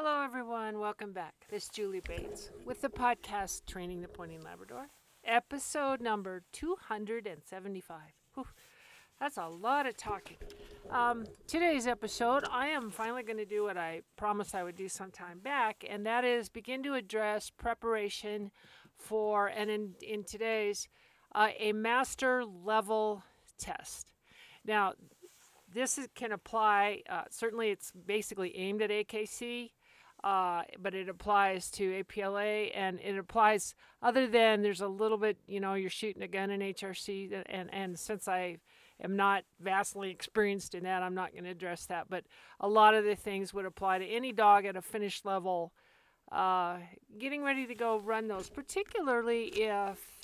Hello, everyone. Welcome back. This is Julie Bates with the podcast Training the Pointing Labrador, episode number 275. Whew, that's a lot of talking. Um, today's episode, I am finally going to do what I promised I would do some time back, and that is begin to address preparation for, and in, in today's, uh, a master level test. Now, this is, can apply, uh, certainly it's basically aimed at AKC, uh, but it applies to APLA and it applies other than there's a little bit, you know, you're shooting a gun in HRC. And, and since I am not vastly experienced in that, I'm not going to address that. But a lot of the things would apply to any dog at a finished level. Uh, getting ready to go run those, particularly if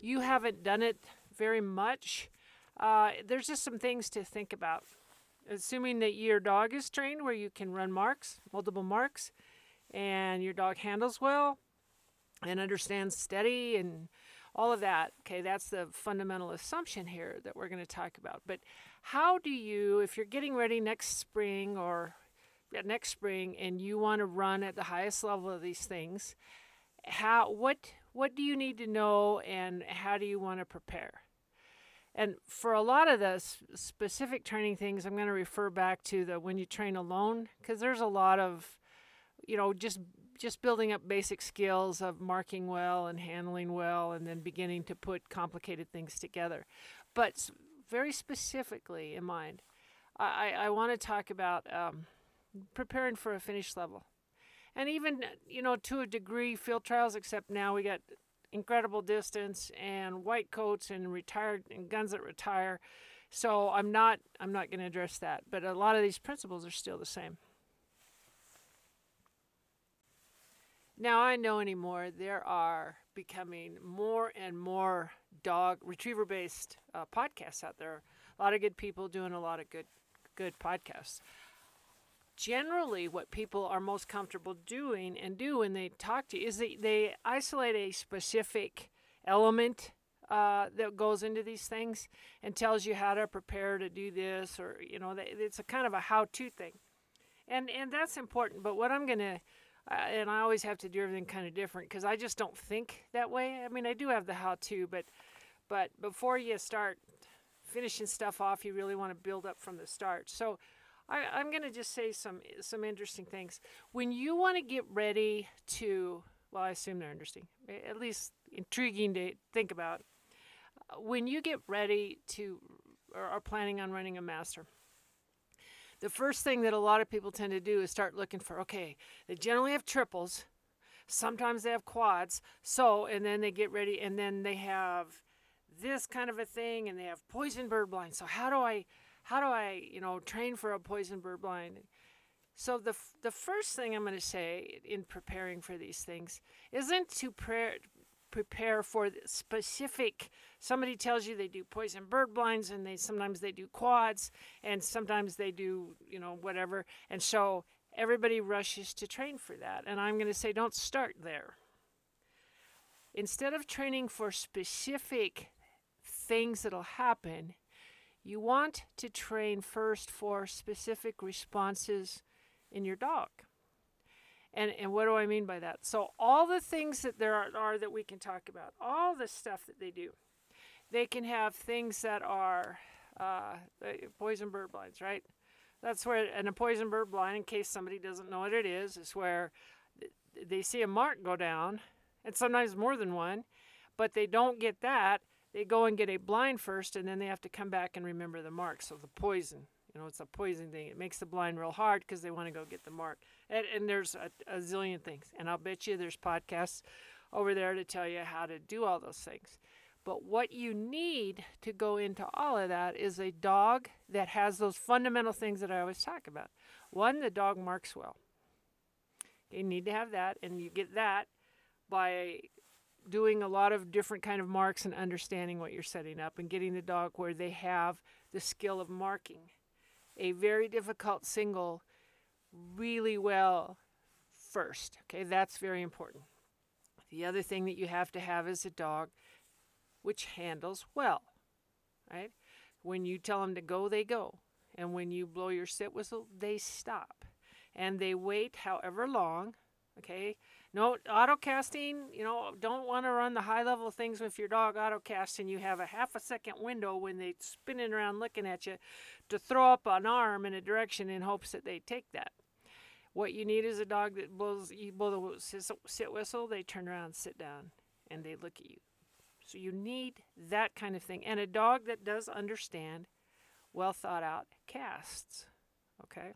you haven't done it very much. Uh, there's just some things to think about assuming that your dog is trained where you can run marks, multiple marks, and your dog handles well and understands steady and all of that. Okay, that's the fundamental assumption here that we're going to talk about. But how do you, if you're getting ready next spring or next spring and you want to run at the highest level of these things, how what what do you need to know and how do you want to prepare? And for a lot of the specific training things, I'm going to refer back to the when you train alone because there's a lot of, you know, just just building up basic skills of marking well and handling well, and then beginning to put complicated things together. But very specifically in mind, I, I want to talk about um, preparing for a finish level. And even, you know, to a degree, field trials, except now we got incredible distance and white coats and retired and guns that retire. So I'm not I'm not going to address that, but a lot of these principles are still the same. Now I know anymore there are becoming more and more dog retriever based uh, podcasts out there. A lot of good people doing a lot of good good podcasts generally what people are most comfortable doing and do when they talk to you is they, they isolate a specific element uh, that goes into these things and tells you how to prepare to do this or you know it's a kind of a how-to thing. And and that's important but what i'm to uh, and i always have to do everything kind of different because i just don't think that way. I mean i do have the how-to but but before you start finishing stuff off you really want to build up from the start. So I, am going to just say some some interesting things. When you want to get ready to, well, I assume they're interesting, at least intriguing to think about. When you get ready to, or are planning on running a master, the first thing that a lot of people tend to do is start looking for, okay, they generally have triples, sometimes they have quads, so, and then they get ready, and then they have this kind of a thing, and they have poison bird blind. So, how do I, how do I, you know, train for a poison bird blind? So the the first thing I'm going to say in preparing for these things isn't to pre- prepare for specific. Somebody tells you they do poison bird blinds, and they sometimes they do quads, and sometimes they do you know whatever, and so everybody rushes to train for that. And I'm going to say don't start there. Instead of training for specific things that'll happen, you want to train first for specific responses in your dog. And, and what do I mean by that? So, all the things that there are, are that we can talk about, all the stuff that they do, they can have things that are uh, poison bird blinds, right? That's where, and a poison bird blind, in case somebody doesn't know what it is, is where they see a mark go down, and sometimes more than one, but they don't get that they go and get a blind first and then they have to come back and remember the mark. So the poison, you know, it's a poison thing. It makes the blind real hard because they want to go get the mark. And, and there's a, a zillion things. And I'll bet you there's podcasts over there to tell you how to do all those things. But what you need to go into all of that is a dog that has those fundamental things that I always talk about. One, the dog marks well. You need to have that, and you get that by doing a lot of different kind of marks and understanding what you're setting up and getting the dog where they have the skill of marking a very difficult single really well first. Okay, that's very important. The other thing that you have to have is a dog which handles well, right? When you tell them to go, they go. And when you blow your sit whistle, they stop. and they wait however long. Okay, no auto casting. You know, don't want to run the high level things with your dog auto casting. You have a half a second window when they're spinning around looking at you to throw up an arm in a direction in hopes that they take that. What you need is a dog that blows you blow the sit whistle. They turn around, sit down, and they look at you. So you need that kind of thing, and a dog that does understand well thought out casts. Okay,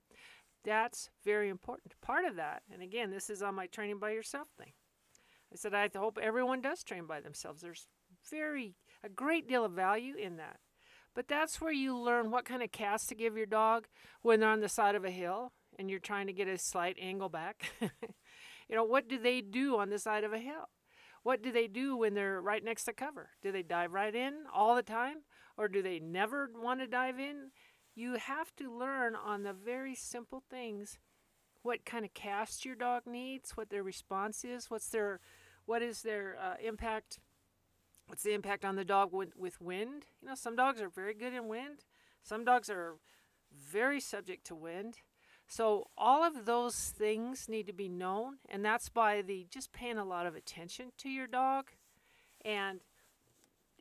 that's very important. Part of that, and again, this is on my training by yourself thing. I said I hope everyone does train by themselves. There's very a great deal of value in that. But that's where you learn what kind of cast to give your dog when they're on the side of a hill and you're trying to get a slight angle back. you know, what do they do on the side of a hill? What do they do when they're right next to cover? Do they dive right in all the time or do they never want to dive in? You have to learn on the very simple things what kind of cast your dog needs, what their response is, what's their what is their uh, impact what's the impact on the dog with, with wind? You know, some dogs are very good in wind. Some dogs are very subject to wind. So all of those things need to be known, and that's by the just paying a lot of attention to your dog, and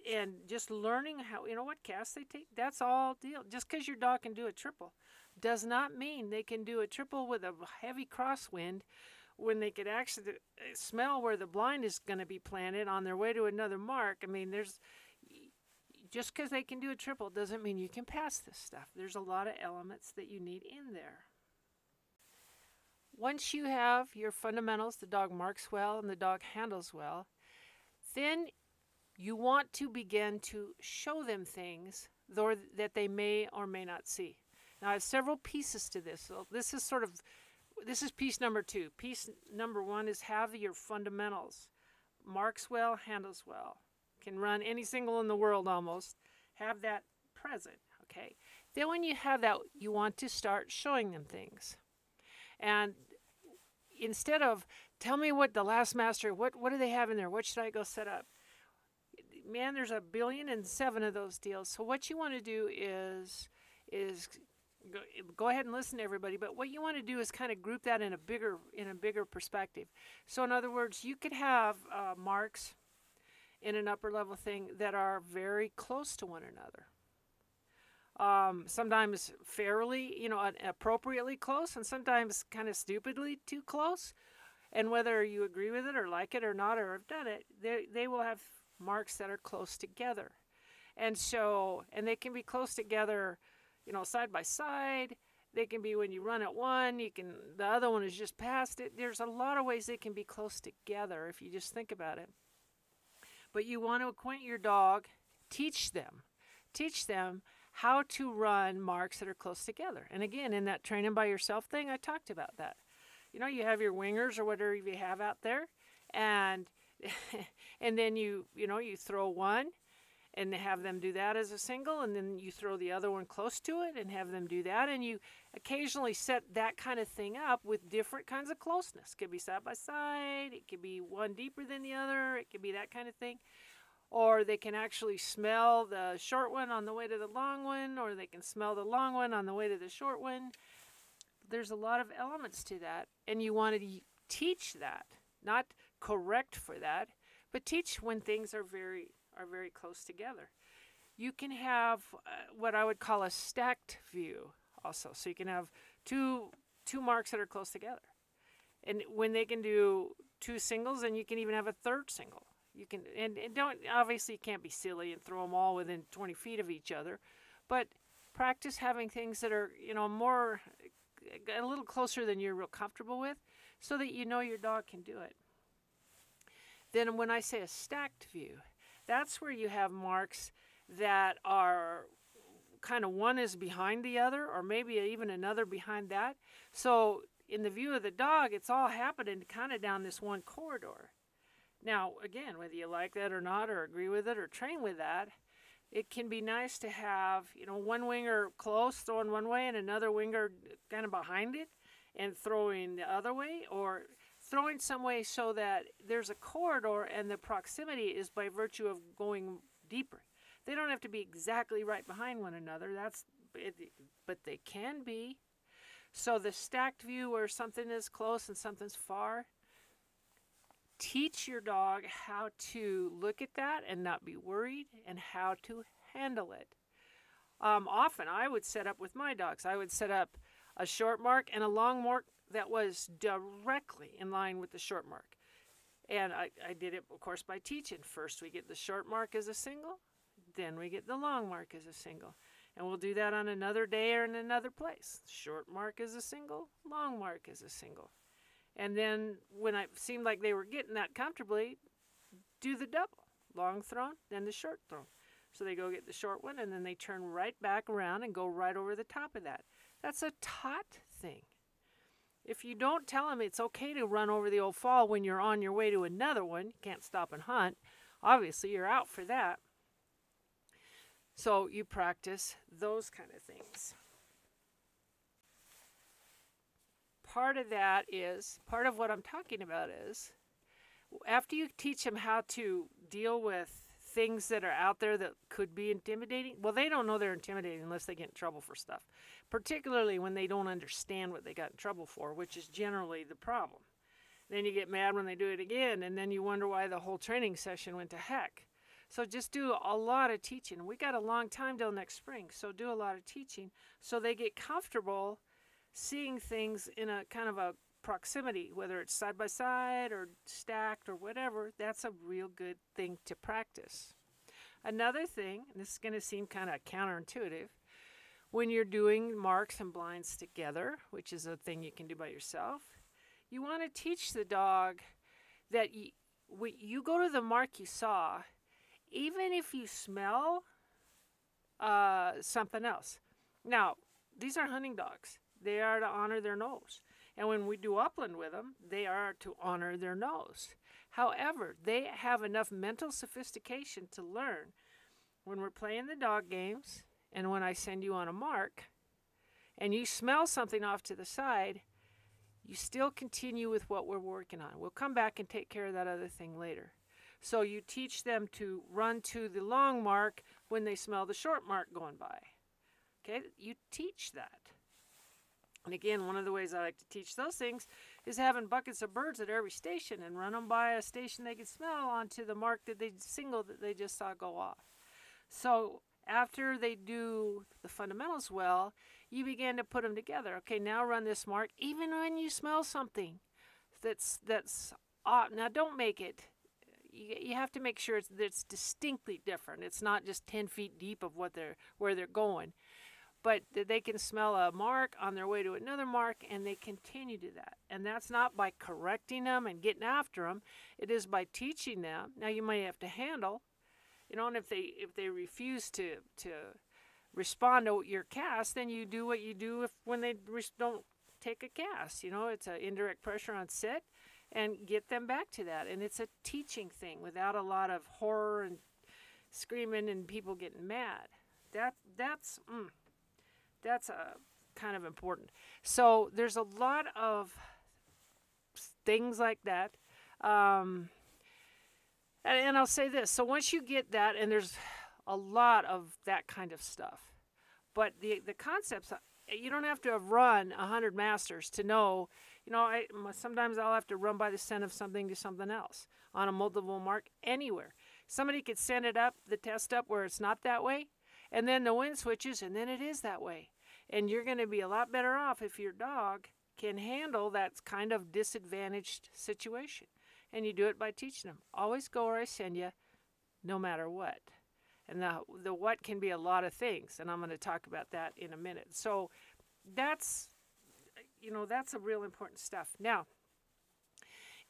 and just learning how you know what cast they take. That's all deal. Just because your dog can do a triple, does not mean they can do a triple with a heavy crosswind when they could actually uh, smell where the blind is going to be planted on their way to another mark. I mean, there's just because they can do a triple doesn't mean you can pass this stuff. There's a lot of elements that you need in there. Once you have your fundamentals, the dog marks well and the dog handles well, then you want to begin to show them things though that they may or may not see. Now, I have several pieces to this. So this is sort of this is piece number two. Piece number one is have your fundamentals. Marks well, handles well. Can run any single in the world almost. Have that present. Okay. Then when you have that, you want to start showing them things. And instead of tell me what the last master, what what do they have in there? What should I go set up? Man, there's a billion and seven of those deals. So what you want to do is is go, go ahead and listen to everybody. But what you want to do is kind of group that in a bigger in a bigger perspective. So in other words, you could have uh, marks in an upper level thing that are very close to one another um, sometimes fairly, you know, appropriately close, and sometimes kind of stupidly too close. And whether you agree with it or like it or not or have done it, they, they will have marks that are close together. And so, and they can be close together, you know, side by side. They can be when you run at one, you can, the other one is just past it. There's a lot of ways they can be close together if you just think about it. But you want to acquaint your dog, teach them, teach them how to run marks that are close together. And again, in that training by yourself thing, I talked about that. You know, you have your wingers or whatever you have out there, and and then you you know you throw one and have them do that as a single and then you throw the other one close to it and have them do that and you occasionally set that kind of thing up with different kinds of closeness it could be side by side it could be one deeper than the other it could be that kind of thing or they can actually smell the short one on the way to the long one, or they can smell the long one on the way to the short one. There's a lot of elements to that, and you want to teach that, not correct for that, but teach when things are very are very close together. You can have uh, what I would call a stacked view also. So you can have two two marks that are close together. And when they can do two singles, and you can even have a third single you can and, and don't obviously you can't be silly and throw them all within 20 feet of each other, but practice having things that are you know more a little closer than you're real comfortable with, so that you know your dog can do it. Then when I say a stacked view, that's where you have marks that are kind of one is behind the other, or maybe even another behind that. So in the view of the dog, it's all happening kind of down this one corridor. Now, again, whether you like that or not, or agree with it, or train with that, it can be nice to have, you know, one winger close, throwing one way, and another winger kind of behind it, and throwing the other way, or throwing some way so that there's a corridor and the proximity is by virtue of going deeper. They don't have to be exactly right behind one another. That's, but they can be. So the stacked view where something is close and something's far, teach your dog how to look at that and not be worried and how to handle it. Um, often I would set up with my dogs, I would set up a short mark and a long mark that was directly in line with the short mark. And I, I did it, of course, by teaching. First, we get the short mark as a single, then we get the long mark as a single. And we'll do that on another day or in another place. Short mark is a single, long mark is a single. And then when it seemed like they were getting that comfortably, do the double. Long thrown, then the short thrown. So they go get the short one and then they turn right back around and go right over the top of that. That's a taught thing. If you don't tell them it's okay to run over the old fall when you're on your way to another one, you can't stop and hunt. Obviously, you're out for that. So you practice those kind of things. Part of that is, part of what I'm talking about is, after you teach them how to deal with things that are out there that could be intimidating, well, they don't know they're intimidating unless they get in trouble for stuff, particularly when they don't understand what they got in trouble for, which is generally the problem. Then you get mad when they do it again, and then you wonder why the whole training session went to heck. So just do a lot of teaching. We got a long time till next spring, so do a lot of teaching so they get comfortable seeing things in a kind of a proximity, whether it's side by side or stacked or whatever, that's a real good thing to practice. Another thing, and this is going to seem kind of counterintuitive, when you're doing marks and blinds together, which is a thing you can do by yourself, you want to teach the dog that you, you go to the mark you saw, even if you smell uh, something else. Now, these are hunting dogs. They are to honor their nose. And when we do upland with them, they are to honor their nose. However, they have enough mental sophistication to learn when we're playing the dog games and when I send you on a mark and you smell something off to the side, you still continue with what we're working on. We'll come back and take care of that other thing later. So you teach them to run to the long mark when they smell the short mark going by. Okay, you teach that. And again, one of the ways I like to teach those things is having buckets of birds at every station and run them by a station they can smell onto the mark that they single that they just saw go off. So after they do the fundamentals well, you begin to put them together. Okay, now run this mark even when you smell something that's that's off. Now don't make it. You, you have to make sure it's, it's distinctly different. It's not just ten feet deep of what they're where they're going but they can smell a mark on their way to another mark and they continue to that. And that's not by correcting them and getting after them it is by teaching them. Now you might have to handle you know and if they if they refuse to to respond to your cast then you do what you do if when they don't take a cast you know? It's an indirect pressure on sit and get them back to that. And it's a teaching thing without a lot of horror and screaming and people getting mad. That that's mm, that's a uh, kind of important. So there's a lot of things like that. Um, and, and I'll say this. So once you get that, and there's a lot of that kind of stuff, but the the concepts you don't have to have run a hundred masters to know. You know, I sometimes I'll have to run by the scent of something to something else on a multiple mark anywhere. Somebody could send it up the test up where it's not that way, and then the wind switches, and then it is that way. And you're going to be a lot better off if your dog can handle that kind of disadvantaged situation. And you do it by teaching them. Always go where I send you, no matter what. And the, the what can be a lot of things. And I'm going to talk about that in a minute. So that's, you know, that's a real important stuff. Now,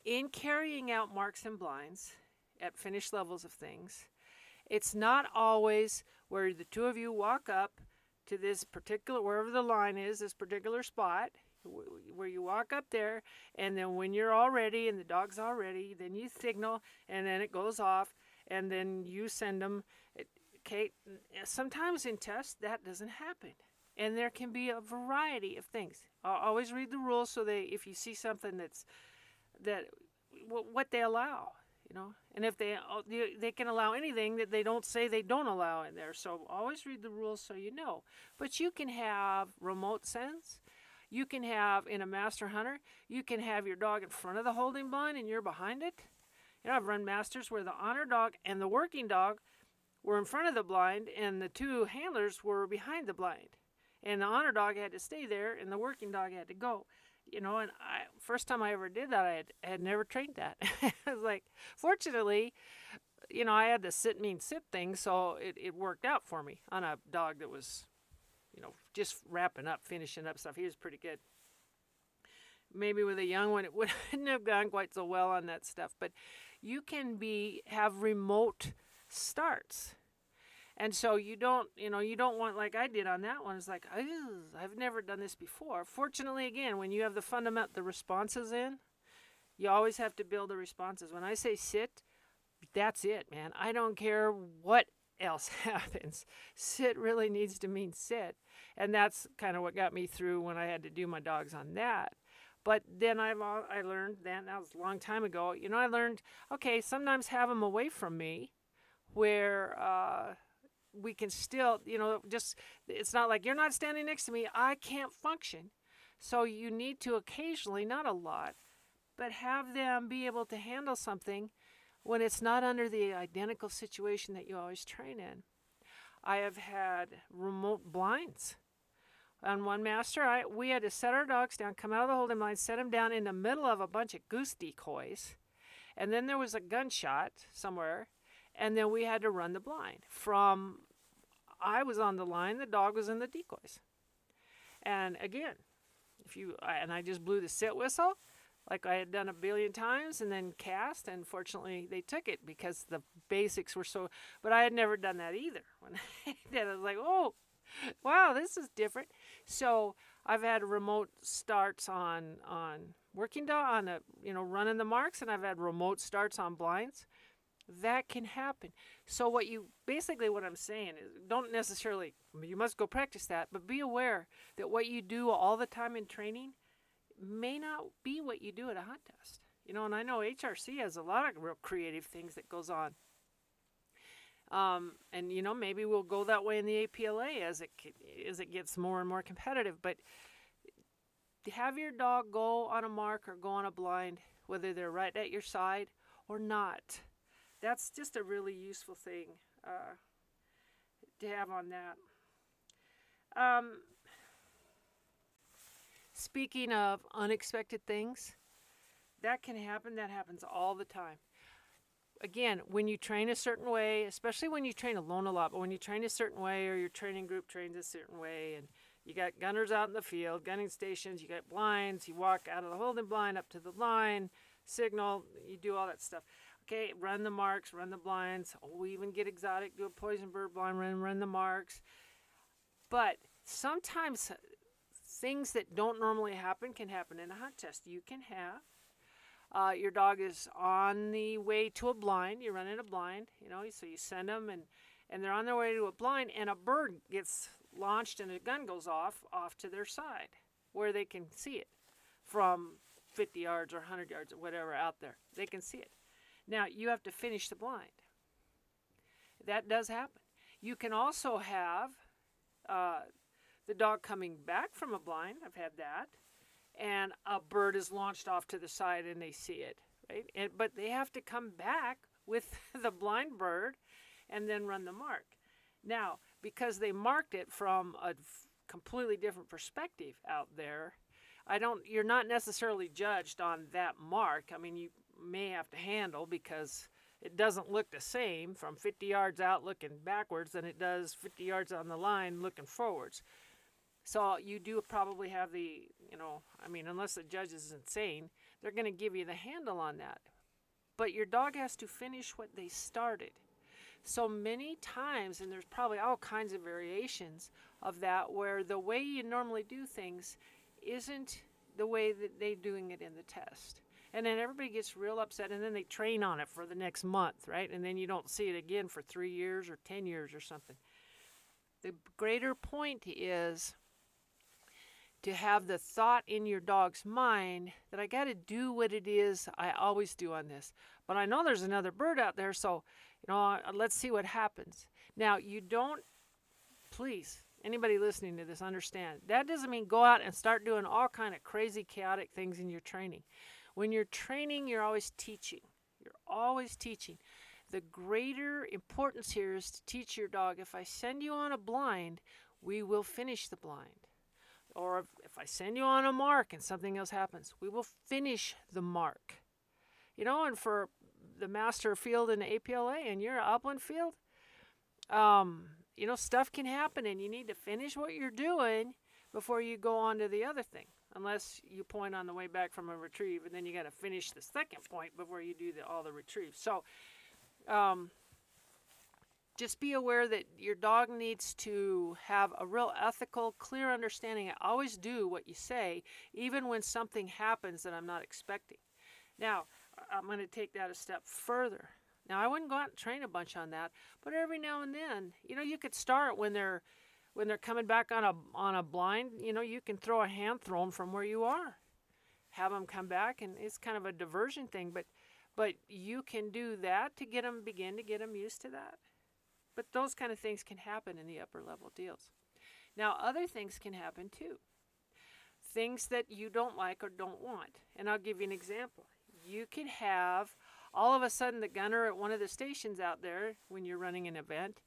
in carrying out marks and blinds at finished levels of things, it's not always where the two of you walk up to this particular, wherever the line is, this particular spot, where you walk up there, and then when you're all ready and the dog's all ready, then you signal, and then it goes off, and then you send them. Eh, okay, eh, sometimes in tests that doesn't happen, and there can be a variety of things. I'll always read the rules so they, if you see something that's that what they allow, you know and if they uh, they can allow anything that they don't say they don't allow in there so always read the rules so you know but you can have remote sense You can have in a master hunter, you can have your dog in front of the holding blind and you're behind it. You know, I've run masters where the honor dog and the working dog were in front of the blind and the two handlers were behind the blind. And the honor dog had to stay there and the working dog had to go. You know, and I first time I ever did that, I had, had never trained that. I was like, fortunately, you know, I had the sit mean sit thing, so it, it worked out for me on a dog that was, you know, just wrapping up, finishing up stuff. He was pretty good. Maybe with a young one, it wouldn't have gone quite so well on that stuff. But you can be have remote starts. And so you don't, you know, you don't want like I did on that one. It's like I've never done this before. Fortunately, again, when you have the fundament, the responses in, you always have to build the responses. When I say sit, that's it, man. I don't care what else happens. Sit really needs to mean sit. And that's kind of what got me through when I had to do my dogs on that. But then I've, I learned, then that was a long time ago, you know, I learned, okay, sometimes have them away from me where uh, we can still, you know, just, it's not like you're not standing next to me, I can't function. So you need to occasionally, not a lot, but have them be able to handle something when it's not under the identical situation that you always train in. I have had remote blinds. On one master, I, we had to set our dogs down, come out of the holding blind, set them down in the middle of a bunch of goose decoys. And then there was a gunshot somewhere, and then we had to run the blind. From I was on the line, the dog was in the decoys. And again, if you and I just blew the sit whistle, like I had done a billion times and then cast. And fortunately, they took it because the basics were so. But I had never done that either. When I did, I was like, oh, wow, this is different. So I've had remote starts on on working dog on a you know running the marks, and I've had remote starts on blinds. That can happen. So what you basically what I'm saying is don't necessarily you must go practice that, but be aware that what you do all the time in training may not be what you do at a hunt test. You know, and I know HRC has a lot of real creative things that goes on. Um, and you know, maybe we'll go that way in the APLA as it as it gets more and more competitive. But have your dog go on a mark or go on a blind, whether they're right at your side or not. That's just a really useful thing uh, to have on that. Um, Speaking of unexpected things, that can happen. That happens all the time. Again, when you train a certain way, especially when you train alone a lot, but when you train a certain way or your training group trains a certain way, and you got gunners out in the field, gunning stations, you got blinds, you walk out of the holding blind up to the line, signal, you do all that stuff. Okay, run the marks, run the blinds. Oh, we even get exotic, do a poison bird blind run, run the marks. But sometimes things that don't normally happen can happen in a hunt test. You can have uh, your dog is on the way to a blind. You're running a blind, you know, so you send them and and they're on their way to a blind, and a bird gets launched and a gun goes off off to their side where they can see it from 50 yards or 100 yards or whatever out there. They can see it. Now you have to finish the blind. That does happen. You can also have uh, the dog coming back from a blind, I've had that, and a bird is launched off to the side and they see it, right? And, but they have to come back with the blind bird and then run the mark. Now, because they marked it from a completely different perspective out there, I don't you're not necessarily judged on that mark. I mean, you may have to handle because it doesn't look the same from 50 yards out looking backwards than it does 50 yards on the line looking forwards. So you do probably have the, you know, I mean, unless the judge is insane, they're going to give you the handle on that. But your dog has to finish what they started. So many times, and there's probably all kinds of variations of that, where the way you normally do things isn't the way that they're doing it in the test. And then everybody gets real upset, and then they train on it for the next month, right? And then you don't see it again for three years or 10 years or something. The greater point is to have the thought in your dog's mind that I got to do what it is I always do on this. But I know there's another bird out there, so you know, let's see what happens. Now, you don't please anybody listening to this understand that doesn't mean go out and start doing all kind of crazy chaotic things in your training when you're training you're always teaching. You're always teaching. The greater importance here is to teach your dog if i send you on a blind we will finish the blind. Or if, i send you on a mark and something else happens we will finish the mark. You know and for the master field in the apla and you're upland field um, you know, stuff can happen and you need to finish what you're doing before you go on to the other thing. Unless you point on the way back from a retrieve, and then you got to finish the second point before you do the, all the retrieves. So, um, just be aware that your dog needs to have a real ethical, clear understanding. I always do what you say, even when something happens that I'm not expecting. Now, I'm going to take that a step further. Now I wouldn't go out and train a bunch on that, but every now and then, you know, you could start when they're when they're coming back on a on a blind. You know, you can throw a hand throw them from where you are, have them come back, and it's kind of a diversion thing. But but you can do that to get them begin to get them used to that. But those kind of things can happen in the upper level deals. Now other things can happen too. Things that you don't like or don't want. And I'll give you an example. You could have all of a sudden the gunner at one of the stations out there when you're running an event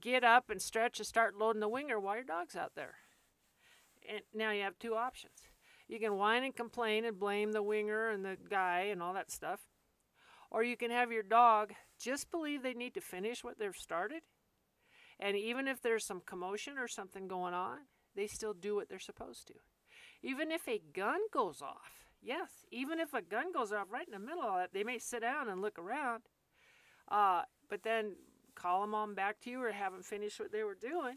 get up and stretch and start loading the winger while your dog's out there and now you have two options you can whine and complain and blame the winger and the guy and all that stuff or you can have your dog just believe they need to finish what they've started and even if there's some commotion or something going on they still do what they're supposed to even if a gun goes off Yes, even if a gun goes off right in the middle of it, they may sit down and look around. Uh, but then call them on back to you or have them finish what they were doing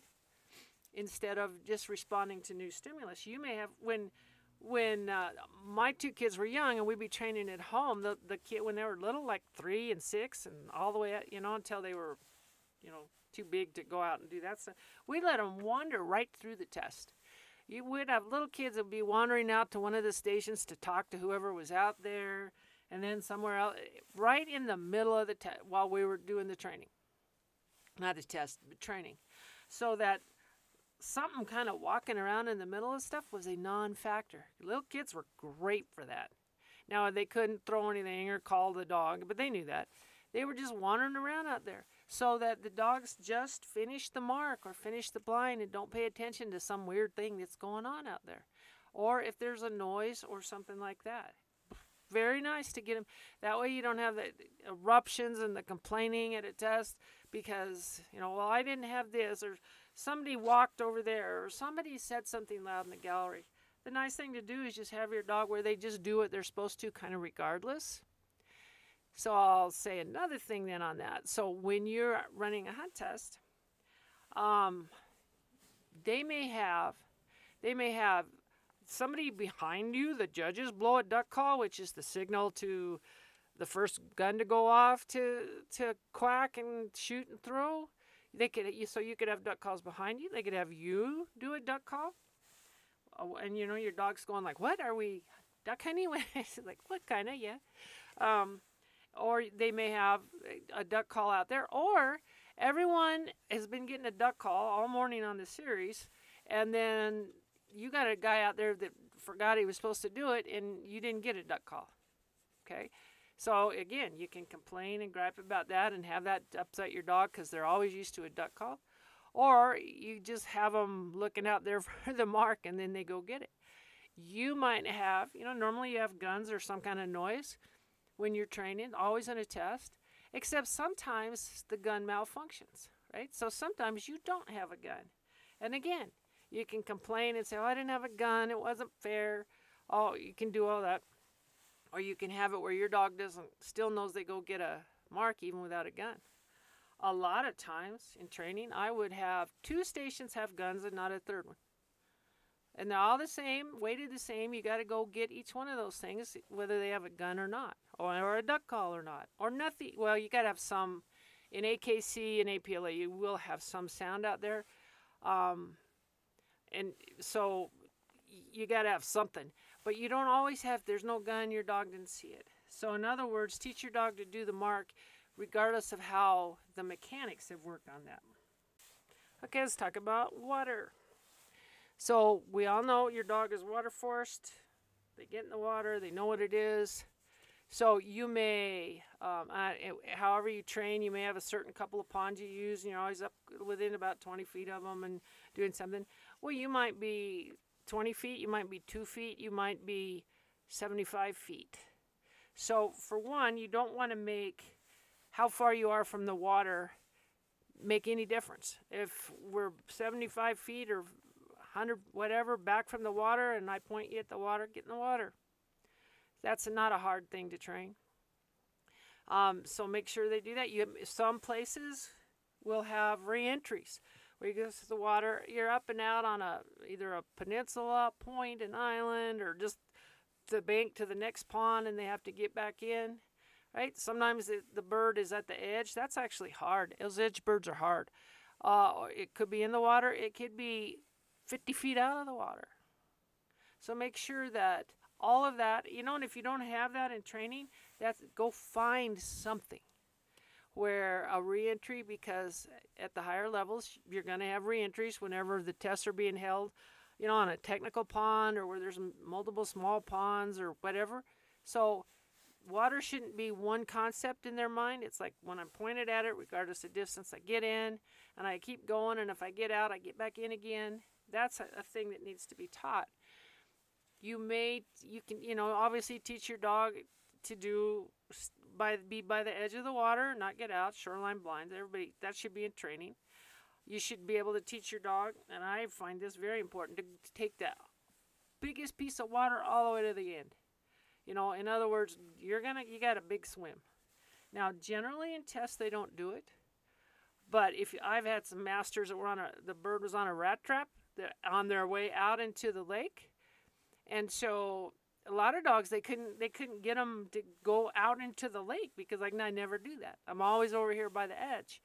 instead of just responding to new stimulus. You may have when when uh, my two kids were young and we'd be training at home. The the kid when they were little, like three and six, and all the way up, you know until they were, you know, too big to go out and do that stuff. We let them wander right through the test you would have little kids that would be wandering out to one of the stations to talk to whoever was out there, and then somewhere else, right in the middle of the test while we were doing the training, not the test, but training, so that something kind of walking around in the middle of stuff was a non-factor. Little kids were great for that. Now they couldn't throw anything or call the dog, but they knew that. They were just wandering around out there so that the dogs just finish the mark or finish the blind and don't pay attention to some weird thing that's going on out there. Or if there's a noise or something like that. Very nice to get them. That way you don't have the eruptions and the complaining at a test because, you know, well, I didn't have this or somebody walked over there or somebody said something loud in the gallery. The nice thing to do is just have your dog where they just do what they're supposed to, kind of regardless. So I'll say another thing then on that. So when you're running a hunt test, um, they may have they may have somebody behind you. The judges blow a duck call, which is the signal to the first gun to go off to to quack and shoot and throw. They could so you could have duck calls behind you. They could have you do a duck call, oh, and you know your dog's going like, "What are we duck hunting?" like, "What kind of yeah." Um, or they may have a duck call out there, or everyone has been getting a duck call all morning on the series, and then you got a guy out there that forgot he was supposed to do it, and you didn't get a duck call. Okay, so again, you can complain and gripe about that and have that upset your dog because they're always used to a duck call, or you just have them looking out there for the mark and then they go get it. You might have, you know, normally you have guns or some kind of noise when you're training, always on a test, except sometimes the gun malfunctions, right? So sometimes you don't have a gun. And again, you can complain and say, oh, I didn't have a gun, it wasn't fair. Oh, you can do all that. Or you can have it where your dog doesn't still knows they go get a mark even without a gun. A lot of times in training, I would have two stations have guns and not a third one. And they're all the same, weighted the same. You got to go get each one of those things, whether they have a gun or not or, or a duck call or not, or nothing. Well, you got to have some. In AKC and APLA, you will have some sound out there, um, and so you got to have something. But you don't always have. There's no gun. Your dog didn't see it. So in other words, teach your dog to do the mark, regardless of how the mechanics have worked on that. Okay, let's talk about water. So we all know your dog is water forced. They get in the water, they know what it is. So you may, um, uh, however you train, you may have a certain couple of ponds you use, and you're always up within about 20 feet of them and doing something. Well, you might be 20 feet, you might be two feet, you might be 75 feet. So for one, you don't want to make how far you are from the water make any difference. If we're 75 feet or 100 whatever back from the water and I point you at the water, get in the water. That's not a hard thing to train. Um, so make sure they do that. You some places will have reentries where you go to the water. You're up and out on a either a peninsula, point, an island, or just the bank to the next pond, and they have to get back in. Right? Sometimes the, the bird is at the edge. That's actually hard. Those edge birds are hard. Uh, it could be in the water. It could be 50 feet out of the water. So make sure that all of that, you know, and if you don't have that in training, that's go find something where a reentry because at the higher levels you're going to have reentries whenever the tests are being held, you know, on a technical pond or where there's multiple small ponds or whatever. So water shouldn't be one concept in their mind. It's like when I'm pointed at it, regardless of distance, I get in and I keep going, and if I get out, I get back in again. That's a, thing that needs to be taught. You may, you can, you know, obviously teach your dog to do by be by the edge of the water, not get out, shoreline blinds. Everybody that should be in training. You should be able to teach your dog, and I find this very important to, to take that biggest piece of water all the way to the end. You know, in other words, you're gonna you got a big swim. Now, generally in tests they don't do it, but if I've had some masters that were on a the bird was on a rat trap on their way out into the lake, and so a lot of dogs they couldn't they couldn't get them to go out into the lake because like I never do that. I'm always over here by the edge.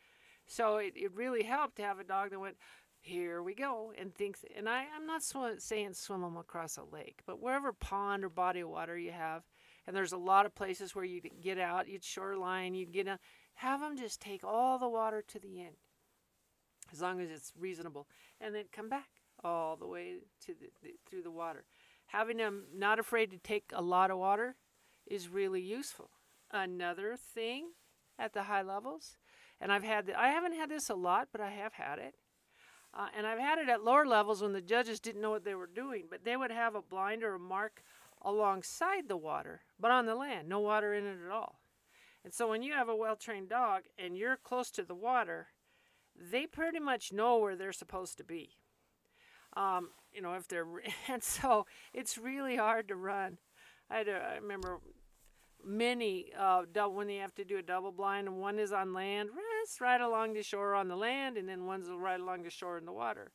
So it, it really helped to have a dog that went, here we go, and thinks. And I, I'm not sw- saying swim them across a lake, but wherever pond or body of water you have, and there's a lot of places where you get out, you'd shoreline, you'd get out, have them just take all the water to the end, as long as it's reasonable, and then come back all the way to the, the through the water having them not afraid to take a lot of water is really useful. Another thing at the high levels, and I've had I haven't had this a lot, but I have had it. Uh, and I've had it at lower levels when the judges didn't know what they were doing, but they would have a blind or a mark alongside the water, but on the land, no water in it at all. And so when you have a well trained dog and you're close to the water, they pretty much know where they're supposed to be. Um, you know, if they're and so it's really hard to run. I, had a, I remember many uh, double, when they have to do a double blind, and one is on land, rest right along the shore on the land, and then one's right along the shore in the water.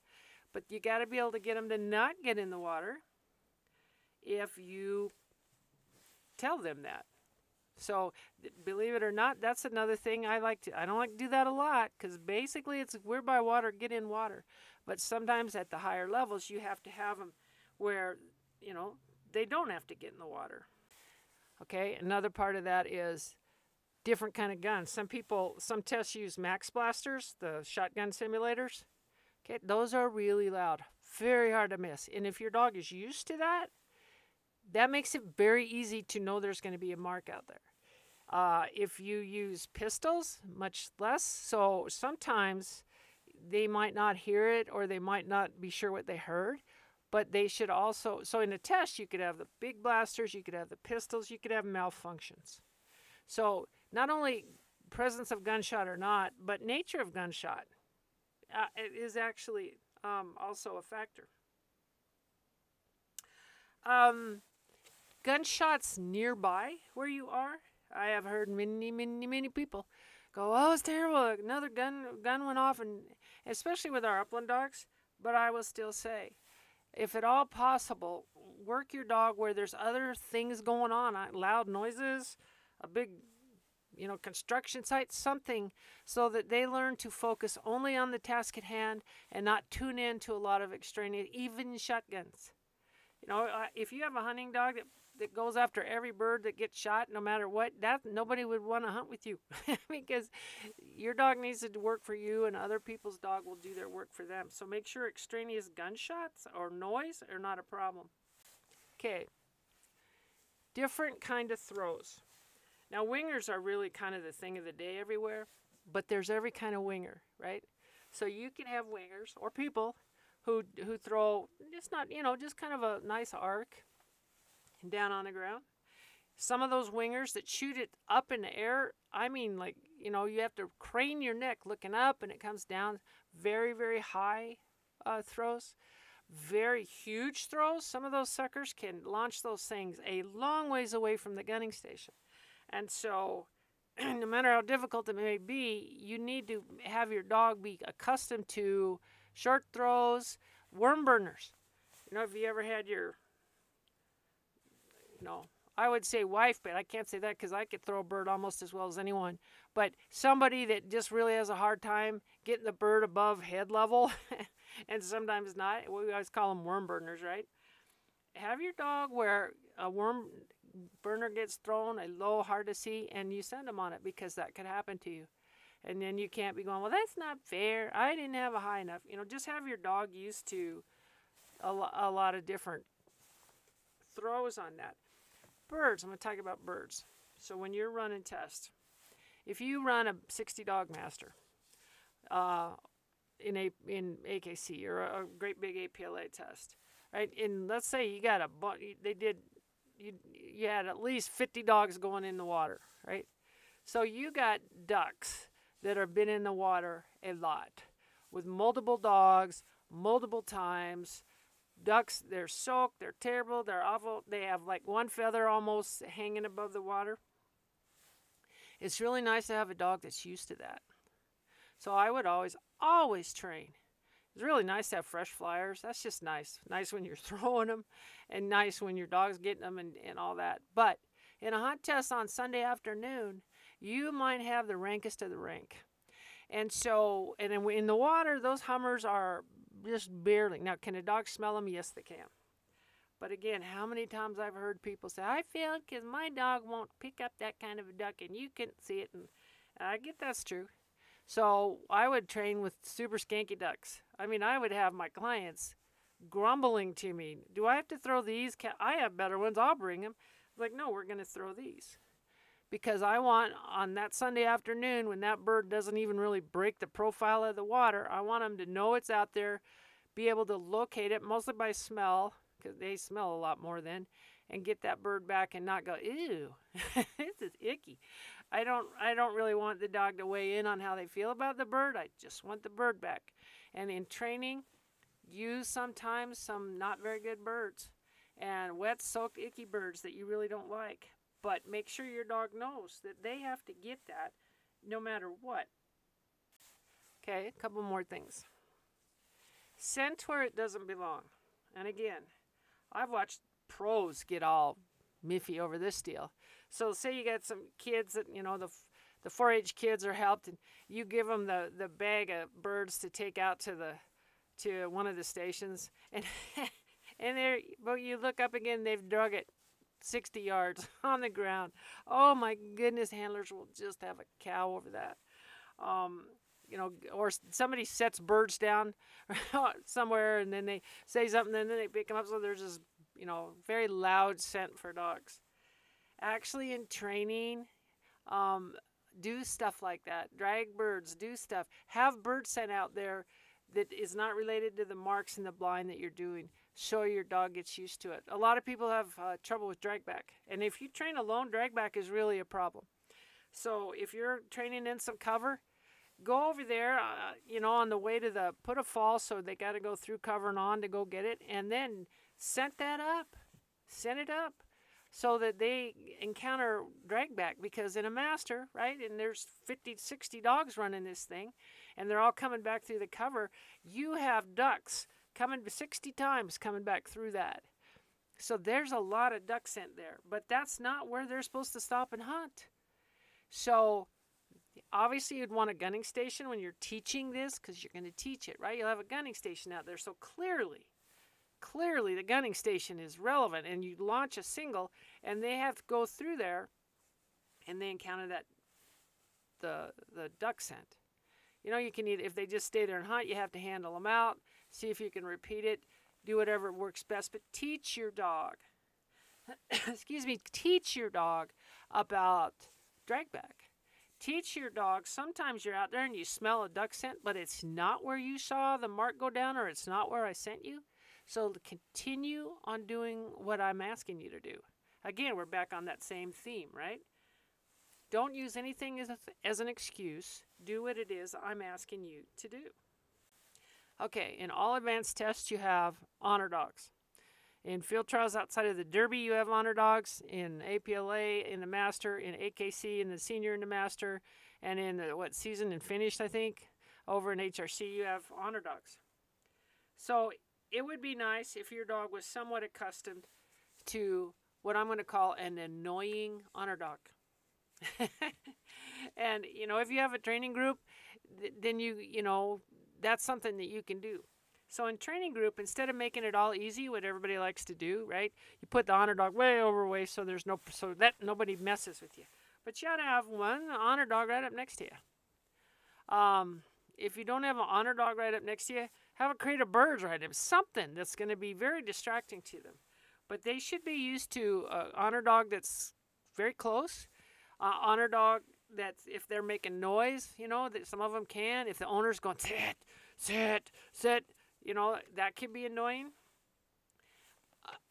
But you got to be able to get them to not get in the water if you tell them that. So believe it or not, that's another thing I like to. I don't like to do that a lot because basically it's we're by water, get in water. But sometimes at the higher levels, you have to have them where, you know, they don't have to get in the water. Okay, another part of that is different kind of guns. Some people, some tests use max blasters, the shotgun simulators. Okay, those are really loud, very hard to miss. And if your dog is used to that, that makes it very easy to know there's going to be a mark out there. Uh, if you use pistols, much less. So sometimes they might not hear it or they might not be sure what they heard but they should also so in a test you could have the big blasters you could have the pistols you could have malfunctions so not only presence of gunshot or not but nature of gunshot uh, is actually um, also a factor um, gunshots nearby where you are i have heard many many many people go oh it's terrible another gun gun went off and especially with our upland dogs. But I will still say, if at all possible, work your dog where there's other things going on, uh, loud noises, a big, you know, construction site, something, so that they learn to focus only on the task at hand and not tune in to a lot of extraneous, even shotguns. You know, uh, if you have a hunting dog that that goes after every bird that gets shot, no matter what, that nobody would want to hunt with you because your dog needs to work for you, and other people's dog will do their work for them. So make sure extraneous gunshots or noise are not a problem. Okay. Different kind of throws. Now wingers are really kind of the thing of the day everywhere, but there's every kind of winger, right? So you can have wingers or people who who throw just not you know just kind of a nice arc down on the ground. Some of those wingers that shoot it up in the air, I mean like you know you have to crane your neck looking up and it comes down very very high uh, throws very huge throws some of those suckers can launch those things a long ways away from the gunning station and so no matter how difficult it may be you need to have your dog be accustomed to short throws, worm burners. You know, if you ever had your, know, I would say wife, but I can't say that because I could throw a bird almost as well as anyone. But somebody that just really has a hard time getting the bird above head level, and sometimes not. We always call them worm burners, right? Have your dog where a worm burner gets thrown, a low, hard to see, and you send them on it because that could happen to you. And then you can't be going, well, that's not fair. I didn't have a high enough. You know, just have your dog used to a, lo- a lot of different throws on that. Birds, I'm going to talk about birds. So when you're running tests, if you run a 60 dog master uh, in a in AKC or a, great big APLA test, right? And let's say you got a they did you you had at least 50 dogs going in the water, right? So you got ducks that have been in the water a lot with multiple dogs, multiple times. Ducks, they're soaked, they're terrible, they're awful. They have like one feather almost hanging above the water. It's really nice to have a dog that's used to that. So I would always, always train. It's really nice to have fresh flyers. That's just nice. Nice when you're throwing them and nice when your dog's getting them and, and all that. But in a hunt test on Sunday afternoon, you might have the rankest of the rank. And so, and in the water, those hummers are just barely. Now, can a dog smell them? Yes, they can. But again, how many times I've heard people say, I failed because my dog won't pick up that kind of a duck and you can see it. And I get that's true. So I would train with super skanky ducks. I mean, I would have my clients grumbling to me, Do I have to throw these? I have better ones. I'll bring them. Like, no, we're going to throw these because I want on that Sunday afternoon when that bird doesn't even really break the profile of the water, I want them to know it's out there, be able to locate it mostly by smell because they smell a lot more then, and get that bird back and not go ew, this is icky. I don't I don't really want the dog to weigh in on how they feel about the bird. I just want the bird back. And in training, use sometimes some not very good birds and wet soaked icky birds that you really don't like but make sure your dog knows that they have to get that no matter what. Okay, a couple more things. Scent where it doesn't belong. And again, I've watched pros get all miffy over this deal. So say you got some kids that, you know, the the 4-H kids are helped and you give them the, the bag of birds to take out to the to one of the stations and and there but you look up again they've drug it 60 yards on the ground. Oh my goodness, handlers will just have a cow over that. Um, you know, or somebody sets birds down somewhere and then they say something and then they pick them up. So there's this, you know, very loud scent for dogs. Actually, in training, um, do stuff like that. Drag birds, do stuff. Have birds sent out there that is not related to the marks in the blind that you're doing so your dog gets used to it. A lot of people have uh, trouble with dragback, and if you train alone, dragback is really a problem. So if you're training in some cover, go over there, uh, you know, on the way to the put a fall, so they got to go through cover and on to go get it, and then set that up, set it up, so that they encounter dragback. Because in a master, right, and there's 50, 60 dogs running this thing, and they're all coming back through the cover, you have ducks coming 60 times coming back through that. So there's a lot of duck scent there, but that's not where they're supposed to stop and hunt. So obviously you'd want a gunning station when you're teaching this because you're going to teach it, right? You'll have a gunning station out there. So clearly, clearly the gunning station is relevant and you launch a single and they have to go through there and they encounter that the the duck scent. You know, you can either if they just stay there and hunt, you have to handle them out, see if you can repeat it, do whatever works best, but teach your dog. excuse me, teach your dog about dragback. Teach your dog. Sometimes you're out there and you smell a duck scent, but it's not where you saw the mark go down or it's not where I sent you. So continue on doing what I'm asking you to do. Again, we're back on that same theme, right? Don't use anything as, a, as an excuse. Do what it is I'm asking you to do. Okay, in all advanced tests, you have honor dogs. In field trials outside of the Derby, you have honor dogs. In APLA, in the Master, in AKC, in the Senior, in the Master, and in the, what season and finished, I think, over in HRC, you have honor dogs. So it would be nice if your dog was somewhat accustomed to what I'm going to call an annoying honor dog. and you know, if you have a training group, th- then you you know that's something that you can do. So in training group, instead of making it all easy, what everybody likes to do, right? You put the honor dog way over way so there's no so that nobody messes with you. But you ought to have one honor dog right up next to you. Um, if you don't have an honor dog right up next to you, have a crate of birds right up. Something that's going to be very distracting to them. But they should be used to an honor dog that's very close. Uh, honor dog that if they're making noise, you know, that some of them can. If the owner's going sit, sit, sit, you know, that can be annoying.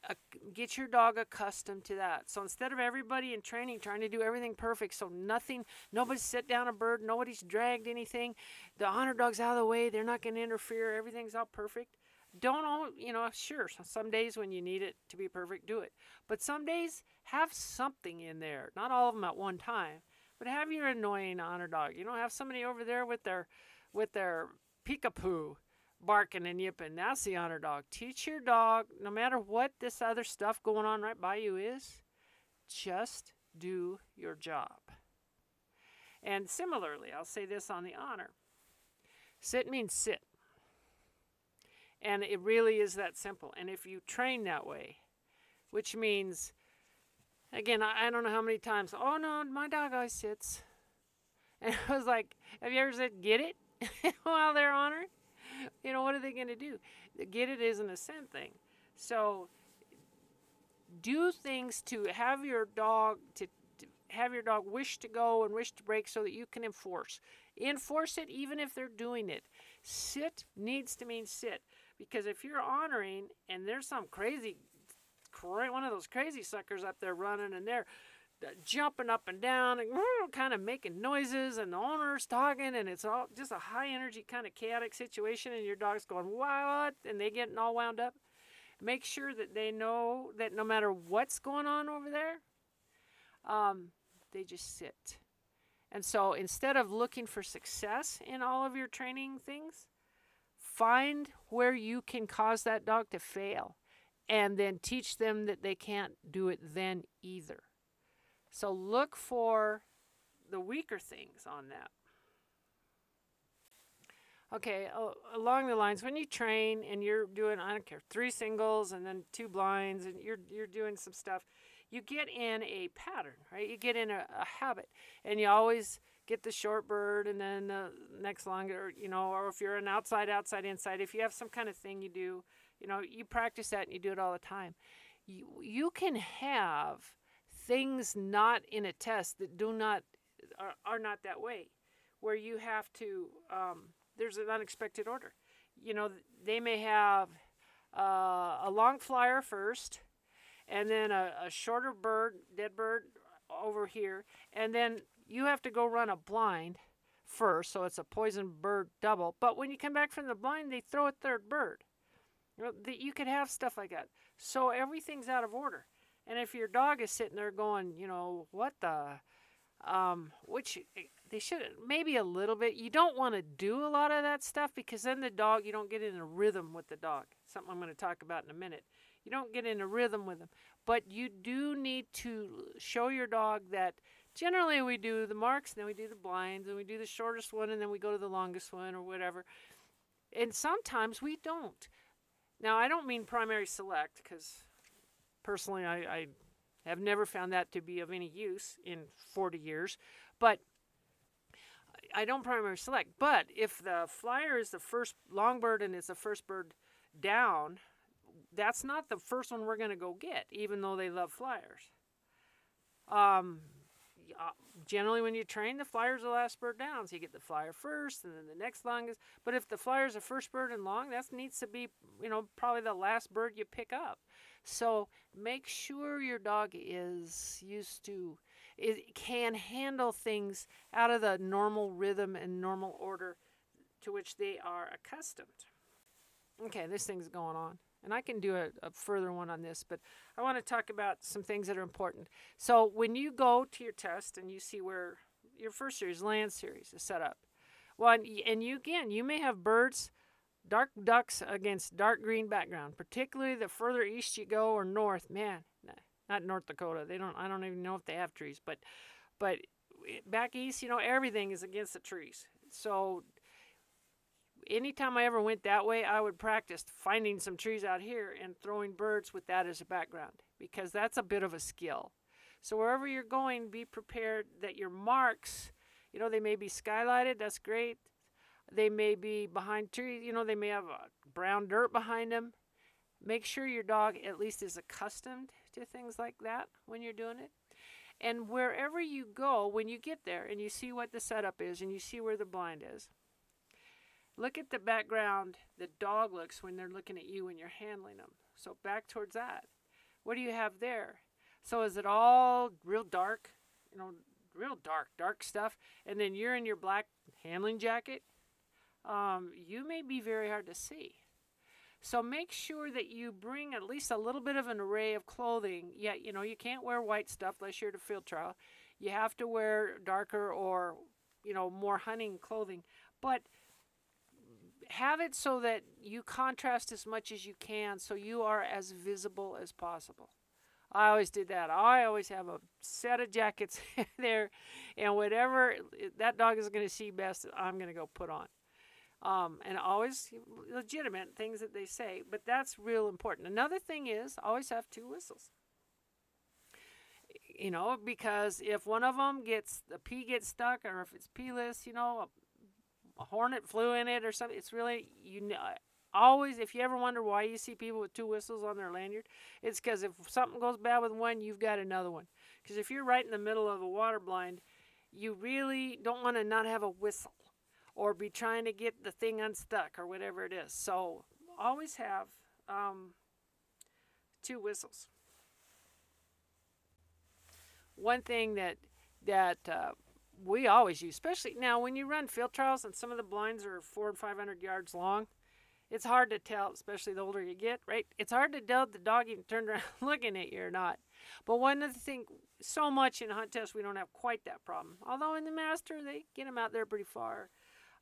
Uh, get your dog accustomed to that. So instead of everybody in training trying to do everything perfect, so nothing, nobody's set down a bird, nobody's dragged anything, the honor dog's out of the way, they're not going to interfere, everything's all perfect. Don't all, you know, sure, some days when you need it to be perfect, do it. But some days, have something in there. Not all of them at one time, but have your annoying honor dog. You know, have somebody over there with their, with their peekapoo barking and yipping. That's the honor dog. Teach your dog, no matter what this other stuff going on right by you is, just do your job. And similarly, I'll say this on the honor sit means sit. And it really is that simple. And if you train that way, which means, again, I, I don't know how many times, oh no, my dog always sits. And I was like, have you ever said, get it? while they're honored? you know, what are they going to do? Get it isn't a sin thing. So do things to have your dog to, to have your dog wish to go and wish to break so that you can enforce. Enforce it even if they're doing it. Sit needs to mean sit because if you're honoring and there's some crazy one of those crazy suckers up there running and they're jumping up and down and kind of making noises and the owner's talking and it's all just a high energy kind of chaotic situation and your dog's going what? and they getting all wound up. Make sure that they know that no matter what's going on over there um, they just sit. And so instead of looking for success in all of your training things find where you can cause that dog to fail and then teach them that they can't do it then either so look for the weaker things on that. Okay, along the lines, when you train and you're doing, I don't care, three singles and then two blinds and you're, you're doing some stuff, you get in a pattern, right? You get in a, a habit and you always get the short bird and then the next longer, you know, or if you're an outside, outside, inside, if you have some kind of thing you do, you know, you practice that and you do it all the time. You, you can have things not in a test that do not are, are not that way where you have to um, there's an unexpected order. You know they may have uh, a long flyer first and then a, a shorter bird dead bird over here and then you have to go run a blind first so it's a poison bird double. But when you come back from the blind they throw a third bird know, the, you could have stuff like that so everything's out of order and if your dog is sitting there going, you know, what the, um, which eh, they should maybe a little bit. You don't want to do a lot of that stuff because then the dog, you don't get in a rhythm with the dog. Something I'm going to talk about in a minute. You don't get in a rhythm with them, but you do need to show your dog that generally we do the marks, then we do the blinds, and we do the shortest one, and then we go to the longest one or whatever. And sometimes we don't. Now, I don't mean primary select because personally I, I have never found that to be of any use in 40 years, but I don't primary select. But if the flyer is the first long bird and it's the first bird down, that's not the first one we're going to go get, even though they love flyers. Um, Uh, generally, when you train, the flyer's the last bird down, so you get the flyer first, and then the next longest. But if the flyer's the first bird and long, that needs to be, you know, probably the last bird you pick up. So make sure your dog is used to, it can handle things out of the normal rhythm and normal order to which they are accustomed. Okay, this thing's going on. And I can do a, a further one on this, but I want to talk about some things that are important. So when you go to your test and you see where your first series, land series, is set up, well, and, and you again, you may have birds dark ducks against dark green background, particularly the further east you go or north. Man, not North Dakota. They don't. I don't even know if they have trees, but but eh, back east, you know, everything is against the trees. So anytime I ever went that way, I would practice finding some trees out here and throwing birds with that as a background because that's a bit of a skill. So wherever you're going, be prepared that your marks, you know, they may be skylighted. That's great. They may be behind trees, you know, they may have brown dirt behind them. Make sure your dog at least is accustomed to things like that when you're doing it. And wherever you go, when you get there and you see what the setup is and you see where the blind is, look at the background the dog looks when they're looking at you when you're handling them. So back towards that. What do you have there? So is it all real dark, you know, real dark, dark stuff, and then you're in your black handling jacket? um, you may be very hard to see. So make sure that you bring at least a little bit of an array of clothing. Yeah, you know, you can't wear white stuff unless you're at a field trial. You have to wear darker or, you know, more hunting clothing. But have it so that you contrast as much as you can so you are as visible as possible. I always did that. I always have a set of jackets there, and whatever that dog is going to see best, I'm going to go put on um, and always legitimate things that they say, but that's real important. Another thing is always have two whistles. You know, because if one of them gets the pea gets stuck, or if it's pea-less, you know, a, hornet flew in it or something, it's really you know. Always, if you ever wonder why you see people with two whistles on their lanyard, it's because if something goes bad with one, you've got another one. Because if you're right in the middle of a water blind, you really don't want to not have a whistle or be trying to get the thing unstuck or whatever it is. So always have um, two whistles. One thing that that uh, we always use, especially now when you run field trials and some of the blinds are four and five hundred yards long, it's hard to tell, especially the older you get, right? It's hard to tell if the dog even turned around looking at you or not. But one of the things, so much in hunt tests, we don't have quite that problem. Although in the master, they get them out there pretty far.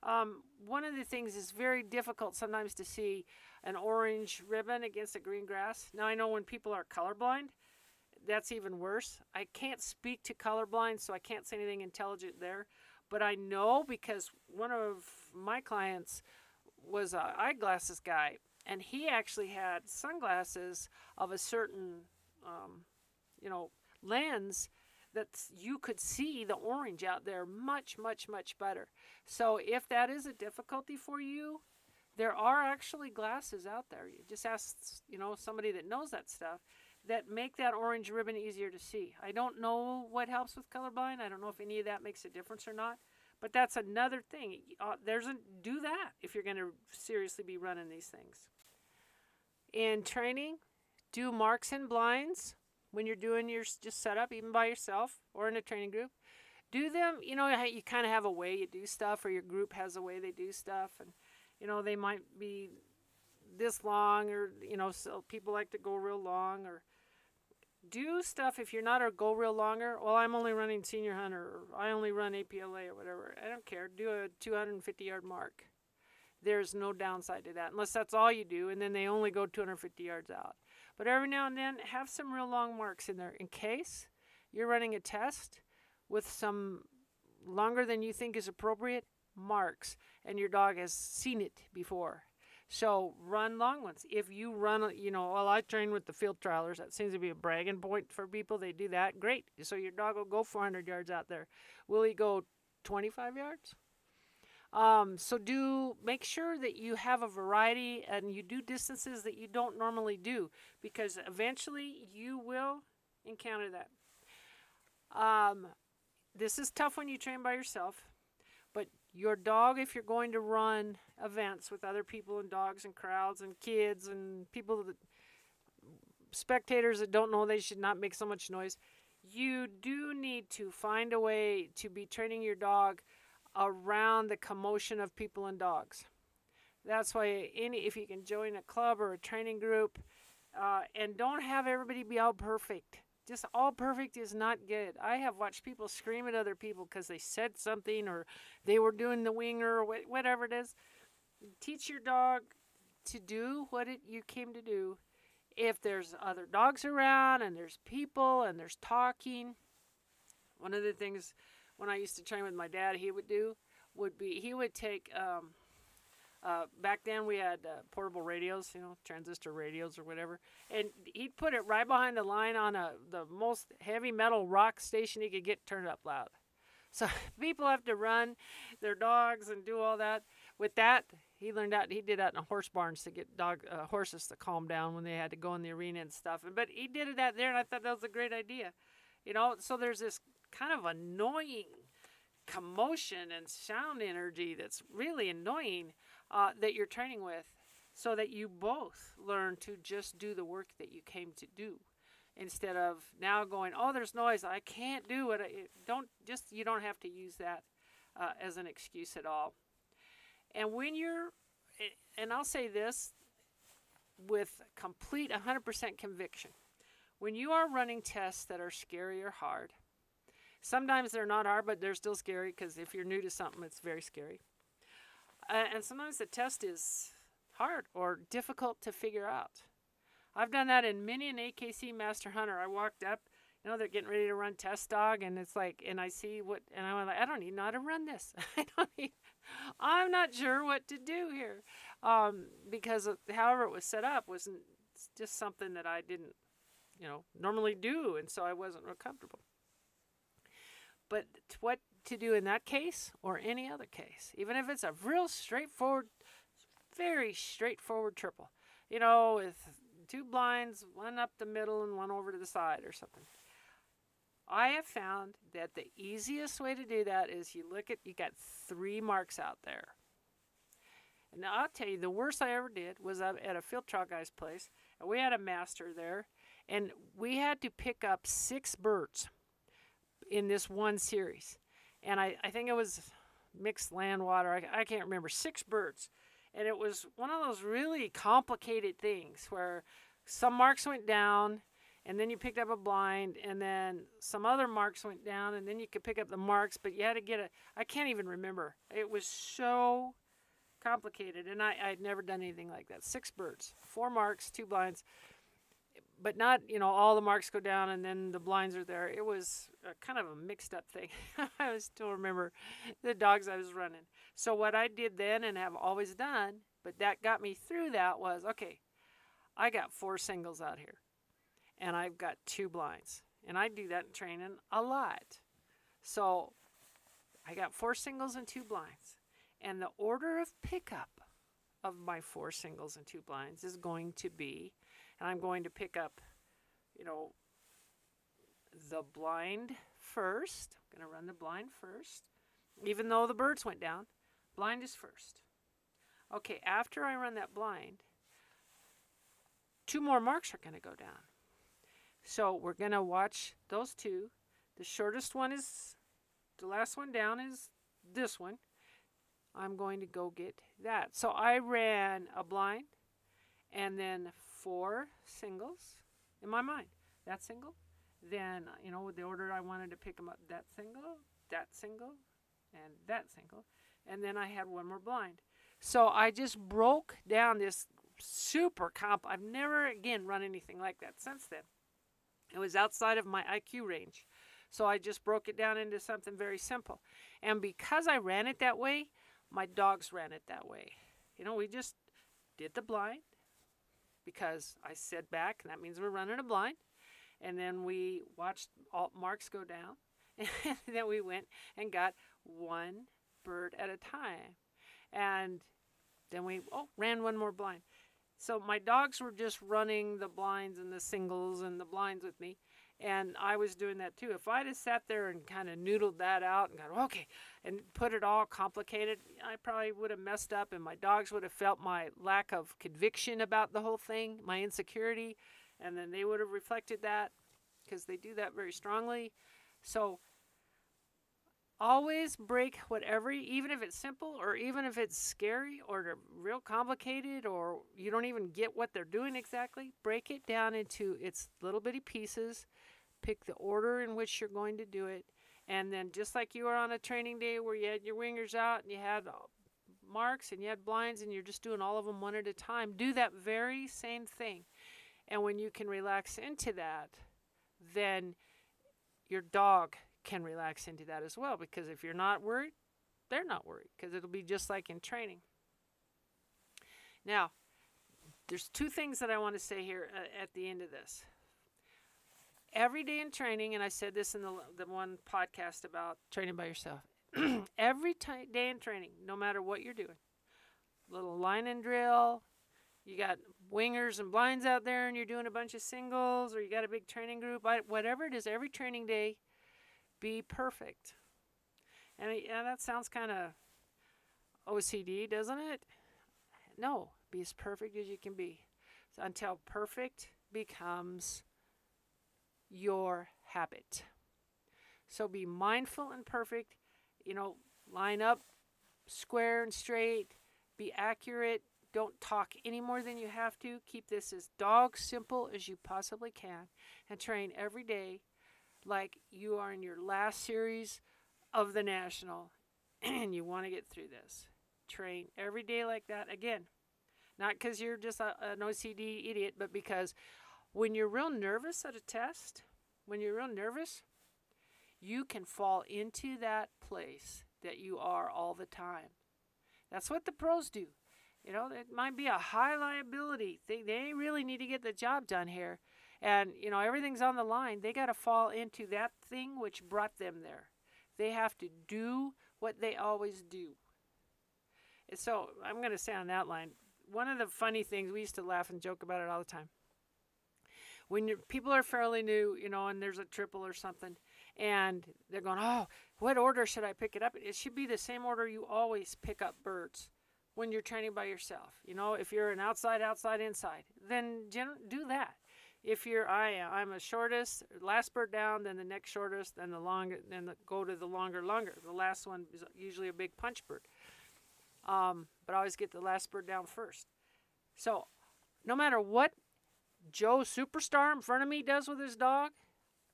Um, one of the things is very difficult sometimes to see an orange ribbon against a green grass. Now I know when people are colorblind, that's even worse. I can't speak to colorblind, so I can't say anything intelligent there. But I know because one of my clients was a eyeglasses guy, and he actually had sunglasses of a certain, um, you know, lens that you could see the orange out there much, much, much better. So if that is a difficulty for you, there are actually glasses out there. You just ask, you know, somebody that knows that stuff that make that orange ribbon easier to see. I don't know what helps with colorblind. I don't know if any of that makes a difference or not. But that's another thing. Uh, there's a do that if you're going to seriously be running these things. In training, do marks and blinds when you're doing your just setup, even by yourself or in a training group. Do them, you know, you kind of have a way you do stuff, or your group has a way they do stuff, and you know they might be this long, or you know, so people like to go real long, or do stuff if you're not a go real longer. Well, I'm only running senior hunter, or I only run APLA or whatever. I don't care. Do a 250 yard mark. There's no downside to that, unless that's all you do, and then they only go 250 yards out. But every now and then, have some real long marks in there in case you're running a test with some longer than you think is appropriate marks and your dog has seen it before. So run long ones. If you run, you know, well, I train with the field trialers. That seems to be a bragging point for people. They do that. Great. So your dog will go 400 yards out there. Will he go 25 yards? Um, so do make sure that you have a variety and you do distances that you don't normally do because eventually you will encounter that. Um, this is tough when you train by yourself, your dog, if you're going to run events with other people and dogs and crowds and kids and people that spectators that don't know they should not make so much noise, you do need to find a way to be training your dog around the commotion of people and dogs. That's why any if you can join a club or a training group, uh, and don't have everybody be all perfect. Just all perfect is not good. I have watched people scream at other people because they said something or they were doing the winger or whatever it is. Teach your dog to do what it you came to do. If there's other dogs around and there's people and there's talking, one of the things when I used to train with my dad, he would do would be he would take. Um, uh, back then we had uh, portable radios, you know, transistor radios or whatever, and he'd put it right behind the line on a the most heavy metal rock station he could get turned up loud. So people have to run their dogs and do all that. With that, he learned out. He did that in a horse barns to get dog uh, horses to calm down when they had to go in the arena and stuff. But he did it out there, and I thought that was a great idea. You know, so there's this kind of annoying commotion and sound energy that's really annoying uh, that you're training with so that you both learn to just do the work that you came to do instead of now going oh there's noise. I can't do it. Don't just you don't have to use that uh, as an excuse at all. And when you're and i'll say this with complete 100% conviction. When you are running tests that are scary or hard Sometimes they're not hard, but they're still scary because if you're new to something, it's very scary. Uh, and sometimes the test is hard or difficult to figure out. I've done that in many an AKC Master Hunter. I walked up, you know, they're getting ready to run test dog, and it's like, and I see what, and I'm like, I don't even know how to run this. I don't I'm not sure what to do here, um, because of, however it was set up was just something that I didn't, you know, normally do, and so I wasn't real comfortable. But what to do in that case or any other case, even if it's a real straightforward, very straightforward triple, you know, with two blinds, one up the middle and one over to the side or something. I have found that the easiest way to do that is you look at, you got three marks out there. And I'll tell you, the worst I ever did was at a field trial guy's place, and we had a master there, and we had to pick up six birds in this one series. And I, I think it was mixed land water. I, I can't remember. Six birds. And it was one of those really complicated things where some marks went down and then you picked up a blind and then some other marks went down and then you could pick up the marks but you had to get a i can't even remember it was so complicated and i i'd never done anything like that six birds four marks two blinds but not you know all the marks go down and then the blinds are there it was kind of a mixed up thing. I still remember the dogs i was running. So what i did then and have always done but that got me through that was okay i got four singles out here and i've got two blinds and i do that in training a lot. So i got four singles and two blinds and the order of pickup of my four singles and two blinds is going to be and I'm going to pick up, you know, the blind first. I'm going to run the blind first. Even though the birds went down, blind is first. Okay, after I run that blind, two more marks are going to go down. So we're going to watch those two. The shortest one is, the last one down is this one. I'm going to go get that. So I ran a blind and then four singles in my mind. That single, then, you know, the order I wanted to pick them up, that single, that single, and that single. And then I had one more blind. So I just broke down this super comp. I've never again run anything like that since then. It was outside of my IQ range. So I just broke it down into something very simple. And because I ran it that way, my dogs ran it that way. You know, we just did the blind because I said back, and that means we're running a blind. And then we watched all marks go down. And then we went and got one bird at a time. And then we oh ran one more blind. So my dogs were just running the blinds and the singles and the blinds with me. And I was doing that too. If I'd have sat there and kind of noodled that out and gone, okay, and put it all complicated, I probably would have messed up and my dogs would have felt my lack of conviction about the whole thing, my insecurity, and then they would have reflected that because they do that very strongly. So always break whatever, even if it's simple or even if it's scary or real complicated or you don't even get what they're doing exactly, break it down into its little bitty pieces. Pick the order in which you're going to do it. And then, just like you were on a training day where you had your wingers out and you had marks and you had blinds and you're just doing all of them one at a time, do that very same thing. And when you can relax into that, then your dog can relax into that as well because if you're not worried, they're not worried because it'll be just like in training. Now, there's two things that I want to say here uh, at the end of this. Every day in training, and I said this in the, the one podcast about training by yourself, every t- day in training, no matter what you're doing, little line and drill, you got wingers and blinds out there and you're doing a bunch of singles or you got a big training group, whatever it is, every training day, be perfect. And yeah, that sounds kind of OCD, doesn't it? No, be as perfect as you can be so until perfect becomes your habit. So be mindful and perfect. You know, line up square and straight, be accurate. Don't talk any more than you have to. Keep this as dog simple as you possibly can and train every day like you are in your last series of the national and you want to get through this. Train every day like that. Again, not because you're just a, an OCD idiot, but because when you're real nervous at a test, when you're real nervous, you can fall into that place that you are all the time. That's what the pros do. You know, it might be a high liability. Thing. They really need to get the job done here. And you know everything's on the line. They got to fall into that thing which brought them there. They have to do what they always do. And so i'm going to say on that line one of the funny things we used to laugh and joke about it all the time. When people are fairly new you know and there's a triple or something and they're going oh what order should i pick it up? It should be the same order you always pick up birds when you're training by yourself you know if you're an outside outside inside then do that if you're I am I'm a shortest, last bird down, then the next shortest, then the longer, then the, go to the longer, longer. The last one is usually a big punch bird. Um, but I always get the last bird down first. So, no matter what Joe Superstar in front of me does with his dog,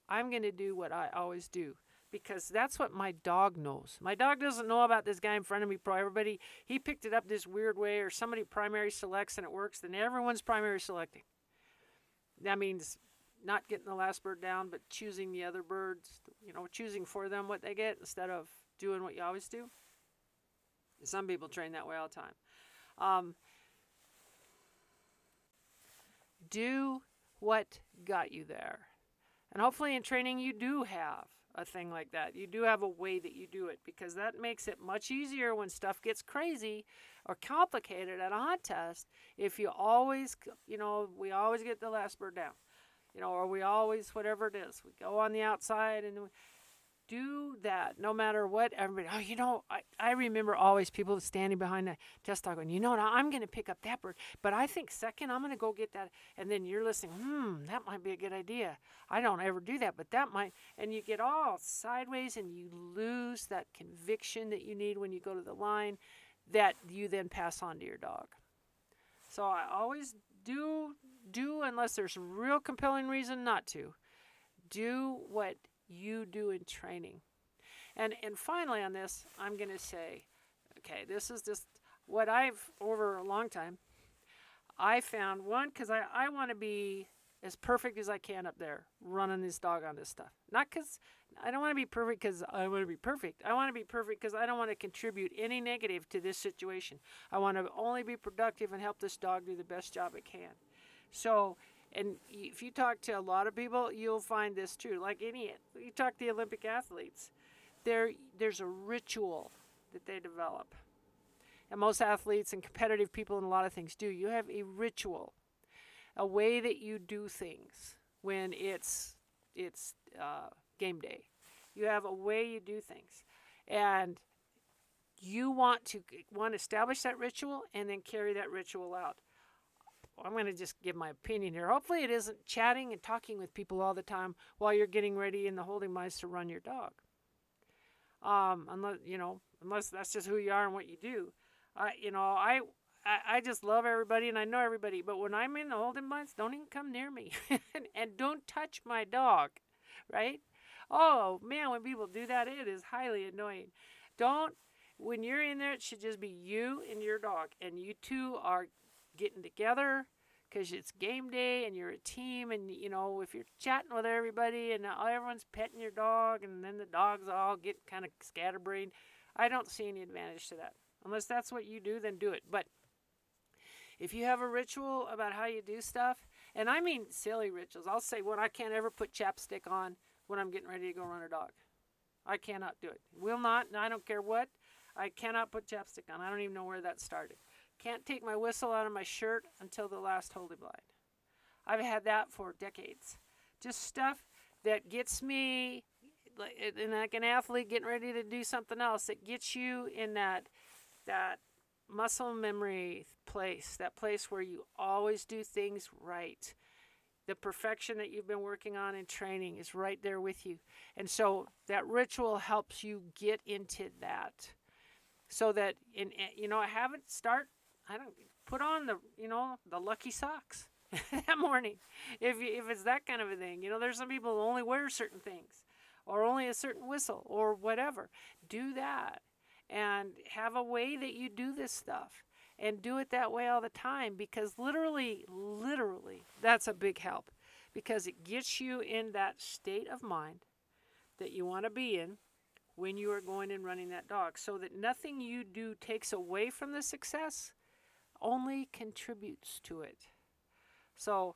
I'm going to do what I always do because that's what my dog knows. My dog doesn't know about this guy in front of me. probably everybody he picked it up this weird way, or somebody primary selects and it works. Then everyone's primary selecting. That means not getting the last bird down, but choosing the other birds, you know, choosing for them what they get instead of doing what you always do. Some people train that way all the time. Um, do what got you there. And hopefully, in training, you do have a thing like that. You do have a way that you do it because that makes it much easier when stuff gets crazy or complicated at a hunt test. If you always, you know, we always get the last bird down, you know, or we always, whatever it is, we go on the outside and do that no matter what everybody oh you know i, I remember always people standing behind the dog going you know what i'm going to pick up that bird. But i think second i'm going to go get that and then you're listening hmm that might be a good idea. I don't ever do that but that might and you get all sideways and you lose that conviction that you need when you go to the line that you then pass on to your dog. So i always do do unless there's real compelling reason not to. Do what you do in training. And and finally on this, I'm going to say, okay, this is just what I've over a long time. I found one because I, I want to be as perfect as I can up there running this dog on this stuff. Not because I don't want to be perfect because I want to be perfect. I want to be perfect because I don't want to contribute any negative to this situation. I want to only be productive and help this dog do the best job it can. So, and if you talk to a lot of people, you'll find this true. Like any, you talk to the Olympic athletes, there there's a ritual that they develop. And most athletes and competitive people and a lot of things do. You have a ritual, a way that you do things when it's it's uh, game day. You have a way you do things, and you want to want to establish that ritual and then carry that ritual out. I'm going to just give my opinion here. Hopefully, it isn't chatting and talking with people all the time while you're getting ready in the holding mice to run your dog. Um, unless you know, unless that's just who you are and what you do. I, you know, I, I, I just love everybody and I know everybody. But when I'm in the holding mice, don't even come near me, and don't touch my dog, right? Oh man, when people do that, it is highly annoying. Don't when you're in there, it should just be you and your dog, and you two are getting together because it's game day and you're a team and you know if you're chatting with everybody and everyone's petting your dog and then the dogs all get kind of scatterbrained i don't see any advantage to that. Unless that's what you do then do it. But if you have a ritual about how you do stuff and i mean silly rituals i'll say when i can't ever put chapstick on when i'm getting ready to go run a dog. I cannot do it. Will not i don't care what i cannot put chapstick on. I don't even know where that started can't take my whistle out of my shirt until the last holy blind. I've had that for decades. Just stuff that gets me, and like an athlete getting ready to do something else, that gets you in that that muscle memory place, that place where you always do things right. The perfection that you've been working on in training is right there with you. And so that ritual helps you get into that. So that in you know, I haven't start I don't put on the you know the lucky socks that morning if you, if it's that kind of a thing. You know, there's some people who only wear certain things or only a certain whistle or whatever. Do that and have a way that you do this stuff and do it that way all the time because literally literally that's a big help because it gets you in that state of mind that you want to be in when you are going and running that dog so that nothing you do takes away from the success only contributes to it. So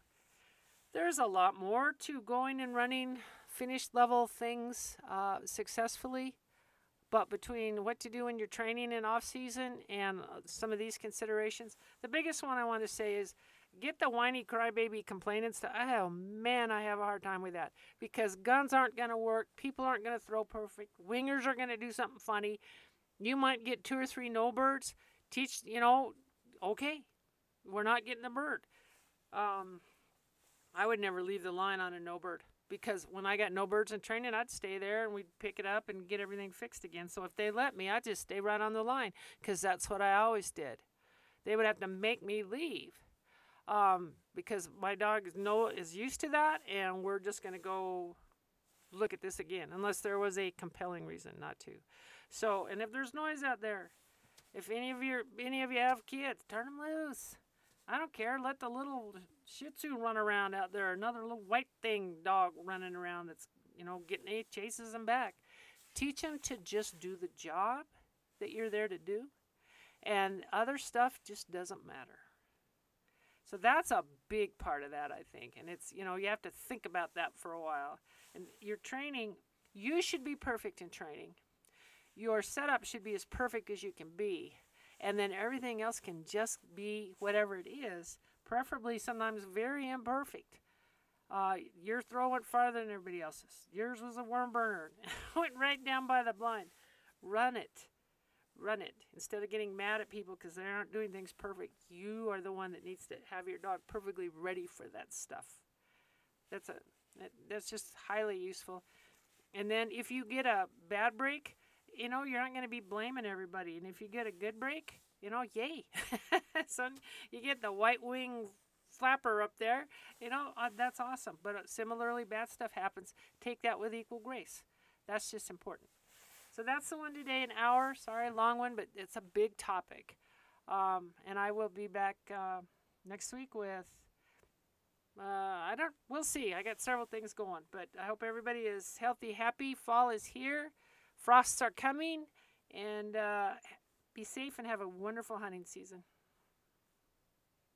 there's a lot more to going and running finished level things uh, successfully. But between what to do in your training and off season and uh, some of these considerations, the biggest one I want to say is get the whiny crybaby complainants to oh man i have a hard time with that because guns aren't going to work people aren't going to throw perfect wingers are going to do something funny you might get two or three no birds teach you know okay, we're not getting a bird. Um, I would never leave the line on a no bird because when I got no birds in training, I'd stay there and we'd pick it up and get everything fixed again. So if they let me, I'd just stay right on the line because that's what I always did. They would have to make me leave um, because my dog is no is used to that, and we're just going to go look at this again unless there was a compelling reason not to. So, and if there's noise out there, if any of you any of you have kids, turn them loose. I don't care. Let the little Shih Tzu run around out there. Another little white thing dog running around that's you know getting eight chases them back. Teach them to just do the job that you're there to do, and other stuff just doesn't matter. So that's a big part of that, I think. And it's, you know, you have to think about that for a while. And your training, you should be perfect in training your setup should be as perfect as you can be. And then everything else can just be whatever it is, preferably sometimes very imperfect. Uh, your throw went farther than everybody else's. Yours was a worm burner. went right down by the blind. Run it. Run it. Instead of getting mad at people because they aren't doing things perfect, you are the one that needs to have your dog perfectly ready for that stuff. That's a that, that's just highly useful. And then if you get a bad break, you know, you're not going to be blaming everybody. And if you get a good break, you know, yay. so you get the white wing flapper up there, you know, uh, that's awesome. But uh, similarly, bad stuff happens. Take that with equal grace. That's just important. So that's the one today, an hour. Sorry, long one, but it's a big topic. Um, and I will be back uh, next week with uh, I don't. We'll see. I got several things going, but I hope everybody is healthy, happy. Fall is here. Frosts are coming, and uh, be safe and have a wonderful hunting season.